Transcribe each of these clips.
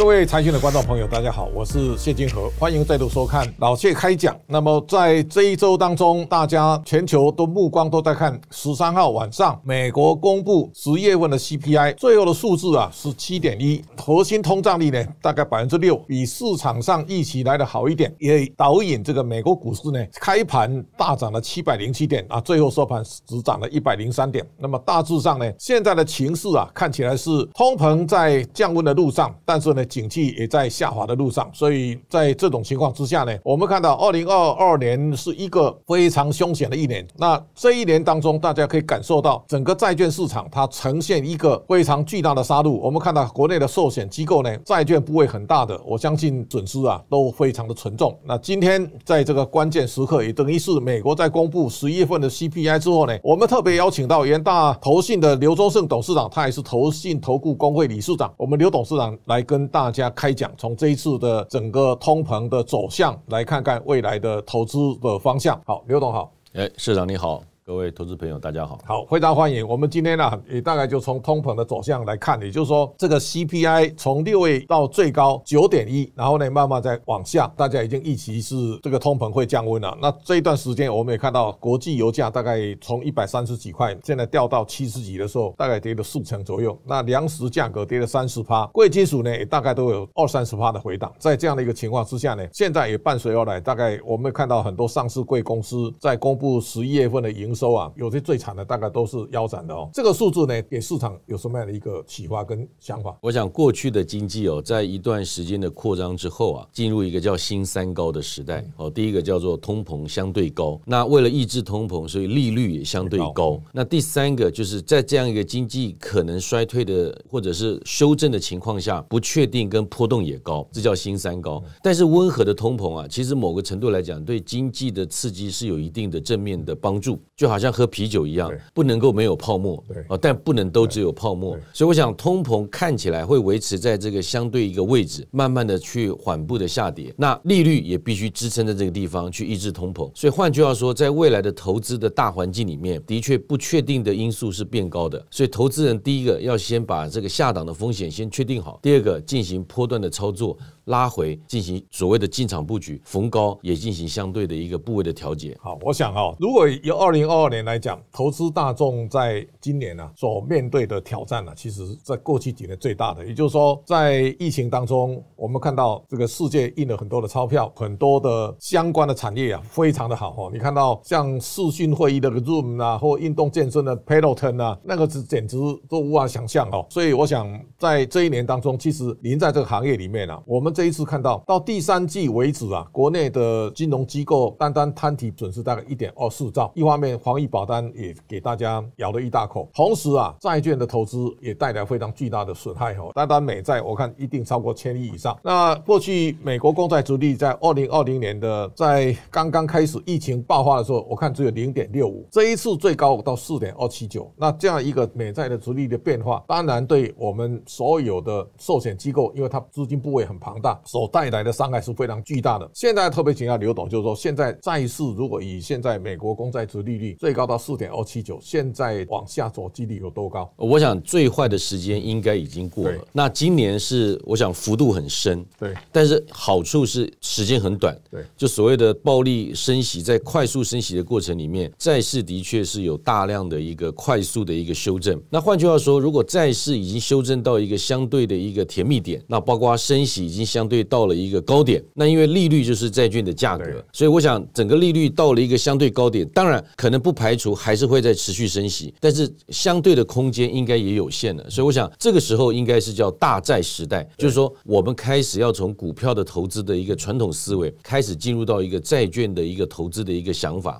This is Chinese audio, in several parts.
各位财讯的观众朋友，大家好，我是谢金河，欢迎再度收看老谢开讲。那么在这一周当中，大家全球都目光都在看十三号晚上美国公布十月份的 CPI，最后的数字啊是七点一，核心通胀率呢大概百分之六，比市场上预期来的好一点，也导引这个美国股市呢开盘大涨了七百零七点啊，最后收盘只涨了一百零三点。那么大致上呢，现在的情势啊看起来是通膨在降温的路上，但是呢。景气也在下滑的路上，所以在这种情况之下呢，我们看到二零二二年是一个非常凶险的一年。那这一年当中，大家可以感受到整个债券市场它呈现一个非常巨大的杀戮。我们看到国内的寿险机构呢，债券部位很大的，我相信损失啊都非常的沉重。那今天在这个关键时刻，也等于是美国在公布十一月份的 CPI 之后呢，我们特别邀请到元大投信的刘宗圣董事长，他也是投信投顾工会理事长，我们刘董事长来跟大。大家开讲，从这一次的整个通膨的走向来看看未来的投资的方向。好，刘董好，哎，社长你好。各位投资朋友，大家好，好，非常欢迎。我们今天呢，也大概就从通膨的走向来看，也就是说，这个 CPI 从六位到最高九点一，然后呢，慢慢再往下，大家已经预期是这个通膨会降温了。那这一段时间，我们也看到国际油价大概从一百三十几块，现在掉到七十几的时候，大概跌了四成左右。那粮食价格跌了三十趴，贵金属呢也大概都有二三十趴的回档。在这样的一个情况之下呢，现在也伴随而来，大概我们看到很多上市贵公司在公布十一月份的营收收啊，有些最惨的大概都是腰斩的哦。这个数字呢，给市场有什么样的一个启发跟想法？我想过去的经济哦，在一段时间的扩张之后啊，进入一个叫新三高的时代哦。第一个叫做通膨相对高，那为了抑制通膨，所以利率也相对高。那第三个就是在这样一个经济可能衰退的或者是修正的情况下，不确定跟波动也高，这叫新三高。但是温和的通膨啊，其实某个程度来讲，对经济的刺激是有一定的正面的帮助，就好像喝啤酒一样，不能够没有泡沫，啊，但不能都只有泡沫。所以我想，通膨看起来会维持在这个相对一个位置，慢慢的去缓步的下跌。那利率也必须支撑在这个地方去抑制通膨。所以换句话说，在未来的投资的大环境里面，的确不确定的因素是变高的。所以投资人第一个要先把这个下档的风险先确定好，第二个进行波段的操作。拉回进行所谓的进场布局，逢高也进行相对的一个部位的调节。好，我想哦，如果以二零二二年来讲，投资大众在今年呢、啊、所面对的挑战呢、啊，其实在过去几年最大的，也就是说，在疫情当中，我们看到这个世界印了很多的钞票，很多的相关的产业啊，非常的好哦。你看到像视讯会议的 Zoom 啊，或运动健身的 Peloton 啊，那个是简直都无法想象哦。所以我想，在这一年当中，其实您在这个行业里面呢、啊，我们这一次看到到第三季为止啊，国内的金融机构单单摊提损失大概一点二四兆。一方面，防疫保单也给大家咬了一大口，同时啊，债券的投资也带来非常巨大的损害哦。单单美债，我看一定超过千亿以上。那过去美国公债殖利率在二零二零年的在刚刚开始疫情爆发的时候，我看只有零点六五，这一次最高到四点二七九。那这样一个美债的殖利率的变化，当然对我们所有的寿险机构，因为它资金部位很庞大。所带来的伤害是非常巨大的。现在特别请教刘董，就是说，现在债市如果以现在美国公债值利率最高到四点二七九，现在往下走几率有多高？我想最坏的时间应该已经过了。那今年是我想幅度很深，对，但是好处是时间很短，对，就所谓的暴力升息，在快速升息的过程里面，债市的确是有大量的一个快速的一个修正。那换句话说，如果债市已经修正到一个相对的一个甜蜜点，那包括升息已经相相对到了一个高点，那因为利率就是债券的价格，所以我想整个利率到了一个相对高点，当然可能不排除还是会在持续升息，但是相对的空间应该也有限了，所以我想这个时候应该是叫大债时代，就是说我们开始要从股票的投资的一个传统思维，开始进入到一个债券的一个投资的一个想法。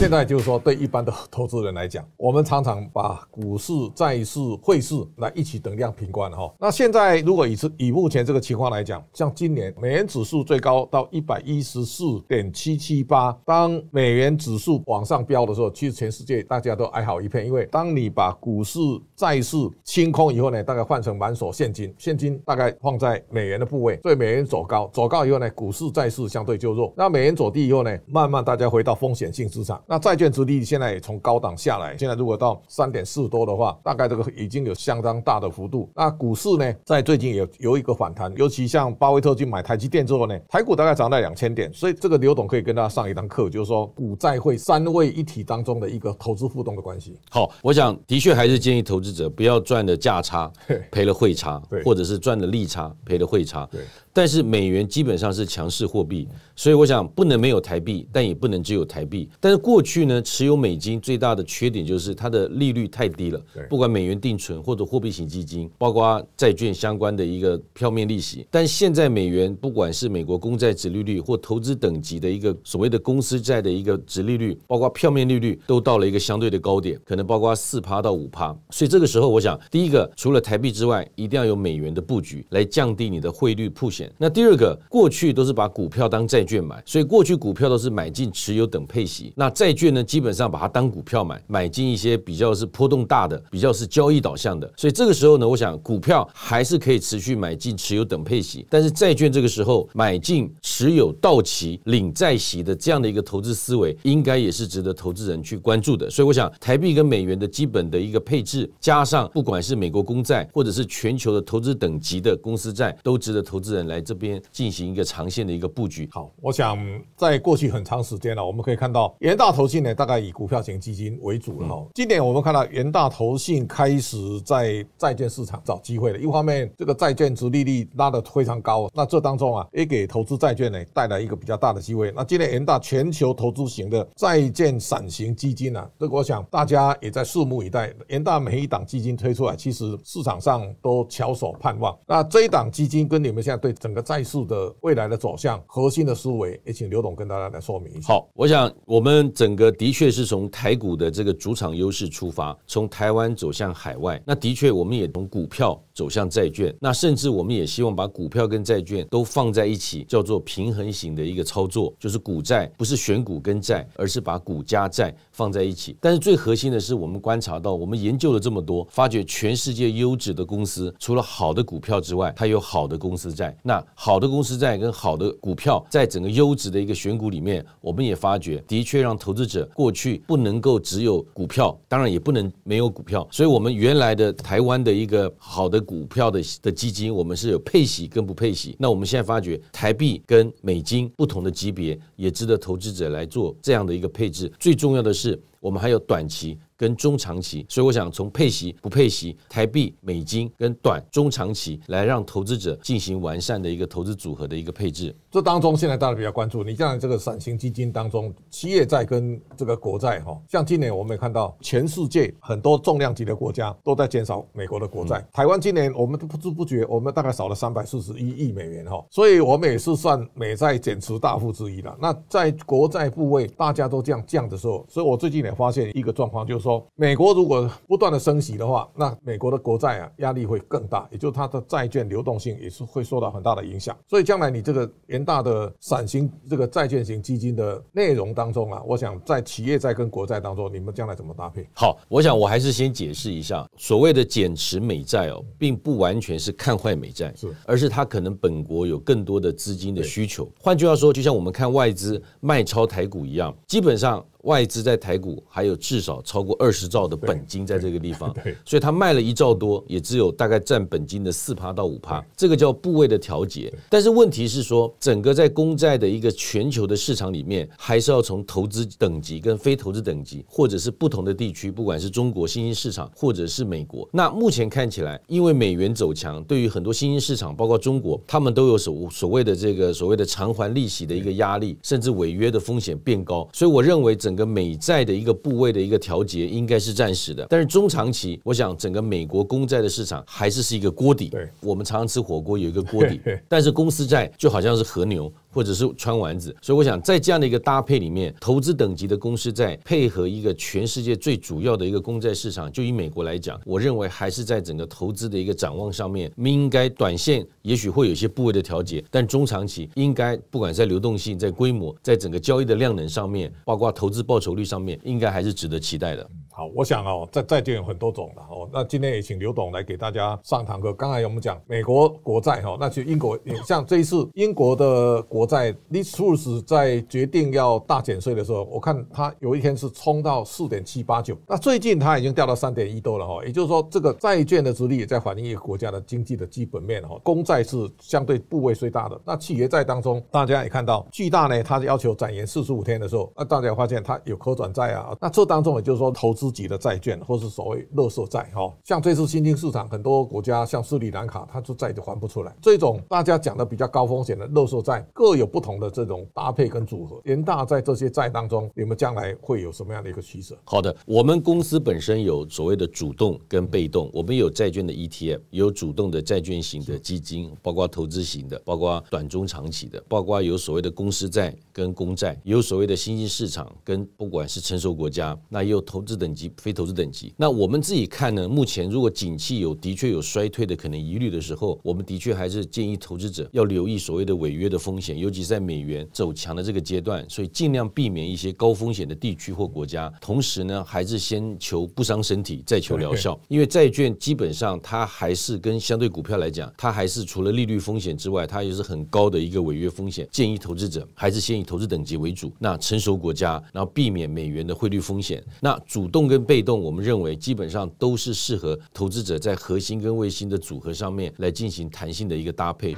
现在就是说，对一般的投资人来讲，我们常常把股市、债市、汇市来一起等量平观哈。那现在如果以以目前这个情况来讲，像今年美元指数最高到一百一十四点七七八，当美元指数往上飙的时候，其实全世界大家都哀嚎一片，因为当你把股市、债市清空以后呢，大概换成满手现金，现金大概放在美元的部位，所以美元走高，走高以后呢，股市、债市相对就弱。那美元走低以后呢，慢慢大家回到风险性资产。那债券殖利率现在也从高档下来，现在如果到三点四多的话，大概这个已经有相当大的幅度。那股市呢，在最近也有一个反弹，尤其像巴菲特去买台积电之后呢，台股大概涨到两千点，所以这个刘董可以跟大家上一堂课，就是说股债会三位一体当中的一个投资互动的关系。好，我想的确还是建议投资者不要赚的价差 赔了汇差，或者是赚的利差赔了汇差。对但是美元基本上是强势货币，所以我想不能没有台币，但也不能只有台币。但是过去呢，持有美金最大的缺点就是它的利率太低了，不管美元定存或者货币型基金，包括债券相关的一个票面利息。但现在美元不管是美国公债殖利率或投资等级的一个所谓的公司债的一个殖利率，包括票面利率都到了一个相对的高点，可能包括四趴到五趴。所以这个时候，我想第一个除了台币之外，一定要有美元的布局来降低你的汇率铺险。那第二个，过去都是把股票当债券买，所以过去股票都是买进持有等配息。那债债券呢，基本上把它当股票买，买进一些比较是波动大的，比较是交易导向的。所以这个时候呢，我想股票还是可以持续买进持有等配息，但是债券这个时候买进持有到期领债息的这样的一个投资思维，应该也是值得投资人去关注的。所以我想，台币跟美元的基本的一个配置，加上不管是美国公债或者是全球的投资等级的公司债，都值得投资人来这边进行一个长线的一个布局。好，我想在过去很长时间了，我们可以看到元大信呢，大概以股票型基金为主了哈。今年我们看到元大投信开始在债券市场找机会了。一方面，这个债券值利率拉得非常高，那这当中啊，也给投资债券呢带来一个比较大的机会。那今年元大全球投资型的债券散型基金呢，这个我想大家也在拭目以待。元大每一档基金推出来，其实市场上都翘首盼望。那这一档基金跟你们现在对整个债市的未来的走向、核心的思维，也请刘董跟大家来说明一下。好，我想我们整个的确是从台股的这个主场优势出发，从台湾走向海外。那的确，我们也从股票走向债券。那甚至我们也希望把股票跟债券都放在一起，叫做平衡型的一个操作，就是股债不是选股跟债，而是把股加债放在一起。但是最核心的是，我们观察到，我们研究了这么多，发觉全世界优质的公司，除了好的股票之外，它有好的公司债。那好的公司债跟好的股票，在整个优质的一个选股里面，我们也发觉，的确让投投资者过去不能够只有股票，当然也不能没有股票。所以，我们原来的台湾的一个好的股票的的基金，我们是有配息跟不配息。那我们现在发觉，台币跟美金不同的级别，也值得投资者来做这样的一个配置。最重要的是，我们还有短期。跟中长期，所以我想从配息不配息、台币、美金跟短中长期来让投资者进行完善的一个投资组合的一个配置。这当中现在大家比较关注，你像这个闪型基金当中，企业债跟这个国债哈，像今年我们也看到全世界很多重量级的国家都在减少美国的国债。台湾今年我们都不知不觉，我们大概少了三百四十一亿美元哈，所以我们也是算美债减持大户之一了。那在国债部位大家都这样降的时候，所以我最近也发现一个状况，就是说。美国如果不断的升息的话，那美国的国债啊压力会更大，也就是它的债券流动性也是会受到很大的影响。所以将来你这个元大的伞型这个债券型基金的内容当中啊，我想在企业债跟国债当中，你们将来怎么搭配？好，我想我还是先解释一下，所谓的减持美债哦，并不完全是看坏美债，是，而是它可能本国有更多的资金的需求。换句话说，就像我们看外资卖超台股一样，基本上。外资在台股还有至少超过二十兆的本金在这个地方，所以他卖了一兆多，也只有大概占本金的四趴到五趴，这个叫部位的调节。但是问题是说，整个在公债的一个全球的市场里面，还是要从投资等级跟非投资等级，或者是不同的地区，不管是中国新兴市场或者是美国。那目前看起来，因为美元走强，对于很多新兴市场，包括中国，他们都有所所谓的这个所谓的偿还利息的一个压力，甚至违约的风险变高。所以我认为整整个美债的一个部位的一个调节应该是暂时的，但是中长期，我想整个美国公债的市场还是是一个锅底。对，我们常常吃火锅有一个锅底，但是公司债就好像是和牛。或者是川丸子，所以我想在这样的一个搭配里面，投资等级的公司在配合一个全世界最主要的一个公债市场，就以美国来讲，我认为还是在整个投资的一个展望上面，应该短线也许会有一些部位的调节，但中长期应该不管在流动性、在规模、在整个交易的量能上面，包括投资报酬率上面，应该还是值得期待的。好，我想哦，债债券有很多种的哦。那今天也请刘董来给大家上堂课。刚才我们讲美国国债哈，那就英国像这一次英国的国债，Liz Truss 在决定要大减税的时候，我看它有一天是冲到四点七八九，那最近它已经掉到三点一多了哈。也就是说，这个债券的殖利率也在反映一个国家的经济的基本面哈。公债是相对部位最大的，那企业债当中，大家也看到巨大呢，它要求展延四十五天的时候，那大家发现它有可转债啊，那这当中也就是说投资级的债券，或是所谓垃圾债哈，像这次新兴市场很多国家，像斯里兰卡，它就债就还不出来。这种大家讲的比较高风险的垃圾债，各有不同的这种搭配跟组合。联大在这些债当中，你们将来会有什么样的一个取舍？好的，我们公司本身有所谓的主动跟被动，我们有债券的 ETF，有主动的债券型的基金，包括投资型的，包括短中长期的，包括有所谓的公司债跟公债，有所谓的新兴市场跟不管是成熟国家，那也有投资等级、非投资等级。那我们自己看呢，目前如果景气有的确有衰退的可能疑虑的时候，我们的确还是建议投资者要留意所谓的违约的风险，尤其在美元走强的这个阶段，所以尽量避免一些高风险的地区或国家。同时呢，还是先求不伤身体，再求疗效。因为债券基本上它还是跟相对股票来讲，它还是除了利率风险之外，它也是很高的一个违约风险。建议投资者还是先以投资等级为主。那成熟国家，然后避免美元的汇率风险。那主动动跟被动，我们认为基本上都是适合投资者在核心跟卫星的组合上面来进行弹性的一个搭配。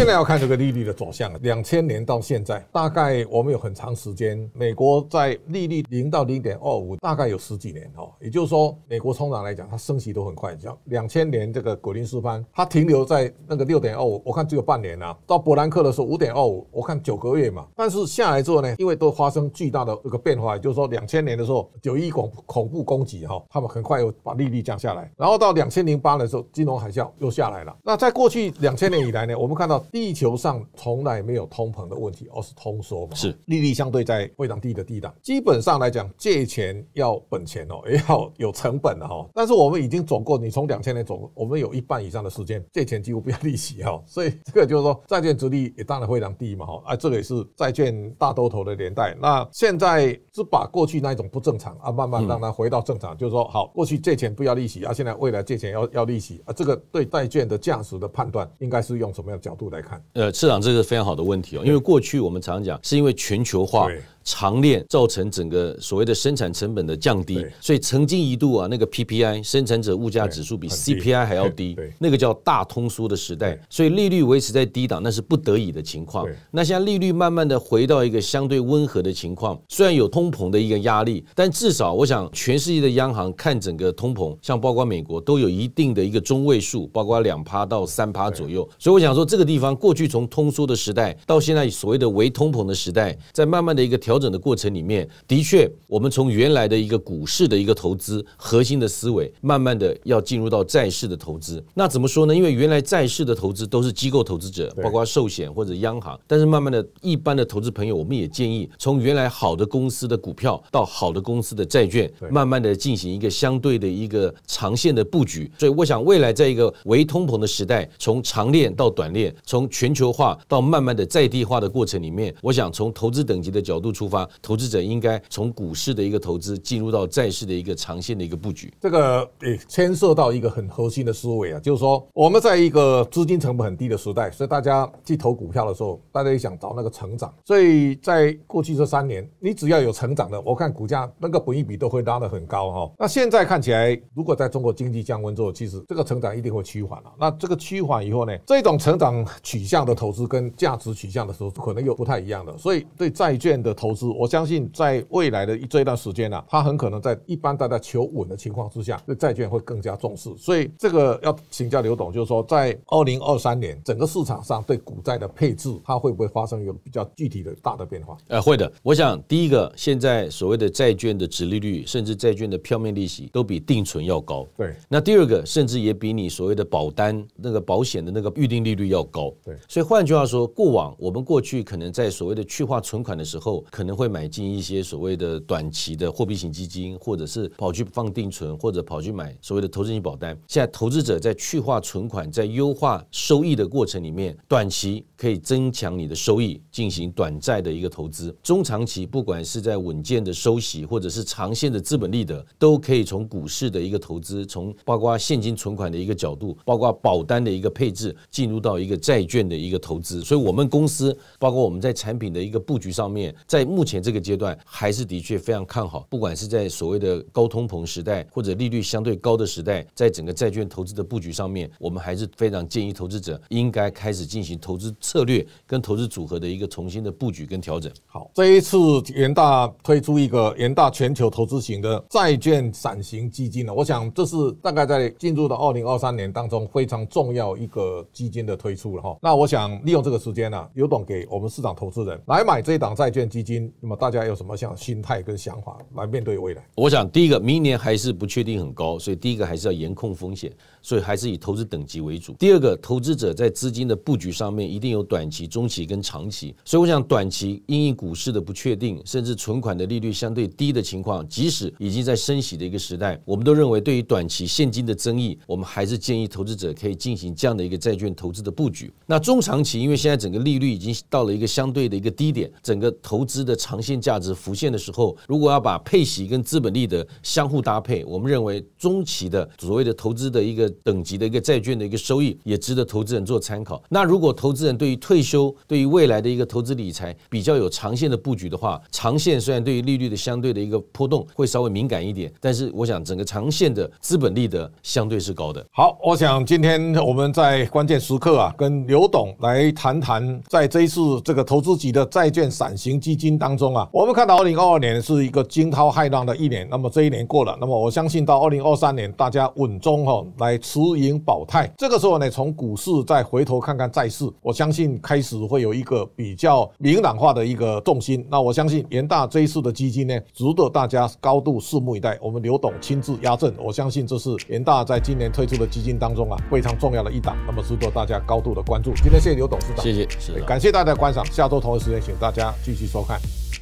现在要看这个利率的走向了。两千年到现在，大概我们有很长时间，美国在利率零到零点二五，大概有十几年哦。也就是说，美国通常来讲，它升息都很快。像两千年这个格林斯潘，它停留在那个六点二五，我看只有半年啊。到伯南克的时候五点二五，我看九个月嘛。但是下来之后呢，因为都发生巨大的这个变化，也就是说两千年的时候九一恐恐怖攻击哈，他们很快又把利率降下来。然后到两千零八的时候，金融海啸又下来了。那在过去两千年以来呢，我们看到。地球上从来没有通膨的问题，而是通缩嘛。是利率相对在非常低的地档。基本上来讲，借钱要本钱哦，也要有成本的哈。但是我们已经走过，你从两千年走，我们有一半以上的时间借钱几乎不要利息哈。所以这个就是说，债券殖利率也当然非常低嘛哈。啊，这个也是债券大多头的年代。那现在是把过去那一种不正常啊，慢慢让它回到正常，就是说，好，过去借钱不要利息啊，现在未来借钱要要利息啊，这个对债券的价值的判断，应该是用什么样的角度来？看，呃，市长，这个非常好的问题哦，因为过去我们常讲，是因为全球化。长链造成整个所谓的生产成本的降低，所以曾经一度啊，那个 PPI 生产者物价指数比 CPI 还要低，那个叫大通缩的时代，所以利率维持在低档，那是不得已的情况。那现在利率慢慢的回到一个相对温和的情况，虽然有通膨的一个压力，但至少我想全世界的央行看整个通膨，像包括美国都有一定的一个中位数，包括两趴到三趴左右。所以我想说，这个地方过去从通缩的时代到现在所谓的微通膨的时代，在慢慢的一个调。调整的过程里面，的确，我们从原来的一个股市的一个投资核心的思维，慢慢的要进入到债市的投资。那怎么说呢？因为原来债市的投资都是机构投资者，包括寿险或者央行。但是慢慢的，一般的投资朋友，我们也建议从原来好的公司的股票到好的公司的债券，慢慢的进行一个相对的一个长线的布局。所以我想，未来在一个微通膨的时代，从长链到短链，从全球化到慢慢的在地化的过程里面，我想从投资等级的角度出出发，投资者应该从股市的一个投资进入到债市的一个长线的一个布局。这个也牵涉到一个很核心的思维啊，就是说我们在一个资金成本很低的时代，所以大家去投股票的时候，大家也想找那个成长。所以在过去这三年，你只要有成长的，我看股价那个本益比都会拉得很高哈。那现在看起来，如果在中国经济降温之后，其实这个成长一定会趋缓了。那这个趋缓以后呢，这种成长取向的投资跟价值取向的时候，可能又不太一样的。所以对债券的投资，我。相信在未来的这一段时间呢，它很可能在一般大家求稳的情况之下，对债券会更加重视。所以这个要请教刘董，就是说在二零二三年整个市场上对股债的配置，它会不会发生一个比较具体的大的变化？呃，会的。我想第一个，现在所谓的债券的值利率，甚至债券的票面利息都比定存要高。对。那第二个，甚至也比你所谓的保单那个保险的那个预定利率要高。对。所以换句话说，过往我们过去可能在所谓的去化存款的时候，可可能会买进一些所谓的短期的货币型基金，或者是跑去放定存，或者跑去买所谓的投资型保单。现在投资者在去化存款，在优化收益的过程里面，短期可以增强你的收益，进行短债的一个投资；中长期，不管是在稳健的收息，或者是长线的资本利得，都可以从股市的一个投资，从包括现金存款的一个角度，包括保单的一个配置，进入到一个债券的一个投资。所以，我们公司包括我们在产品的一个布局上面，在目前这个阶段，还是的确非常看好。不管是在所谓的高通膨时代，或者利率相对高的时代，在整个债券投资的布局上面，我们还是非常建议投资者应该开始进行投资策略跟投资组合的一个重新的布局跟调整。好，这一次元大推出一个元大全球投资型的债券闪型基金呢，我想这是大概在进入到二零二三年当中非常重要一个基金的推出了哈。那我想利用这个时间呢，刘董给我们市场投资人来买这一档债券基金，那么大家有什么像心态跟想法来面对未来？我想第一个，明年还是不确定很高，所以第一个还是要严控风险，所以还是以投资等级为主。第二个，投资者在资金的布局上面一定有短期、中期跟长期，所以我想短期因应股市的不确定，甚至存款的利率相对低的情况，即使已经在升息的一个时代，我们都认为对于短期现金的增益，我们还是建议投资者可以进行这样的一个债券投资的布局。那中长期，因为现在整个利率已经到了一个相对的一个低点，整个投资的的长线价值浮现的时候，如果要把配息跟资本利得相互搭配，我们认为中期的所谓的投资的一个等级的一个债券的一个收益，也值得投资人做参考。那如果投资人对于退休、对于未来的一个投资理财比较有长线的布局的话，长线虽然对于利率的相对的一个波动会稍微敏感一点，但是我想整个长线的资本利得相对是高的。好，我想今天我们在关键时刻啊，跟刘董来谈谈，在这一次这个投资级的债券闪型基金当中啊，我们看到二零二二年是一个惊涛骇浪的一年，那么这一年过了，那么我相信到二零二三年，大家稳中哈来持盈保泰，这个时候呢，从股市再回头看看债市，我相信开始会有一个比较明朗化的一个重心。那我相信元大这一次的基金呢，值得大家高度拭目以待。我们刘董亲自压阵，我相信这是元大在今年推出的基金当中啊非常重要的一档，那么值得大家高度的关注。今天谢谢刘董事长，谢谢，谢谢，感谢大家观赏，下周同一时间请大家继续收看。Bye.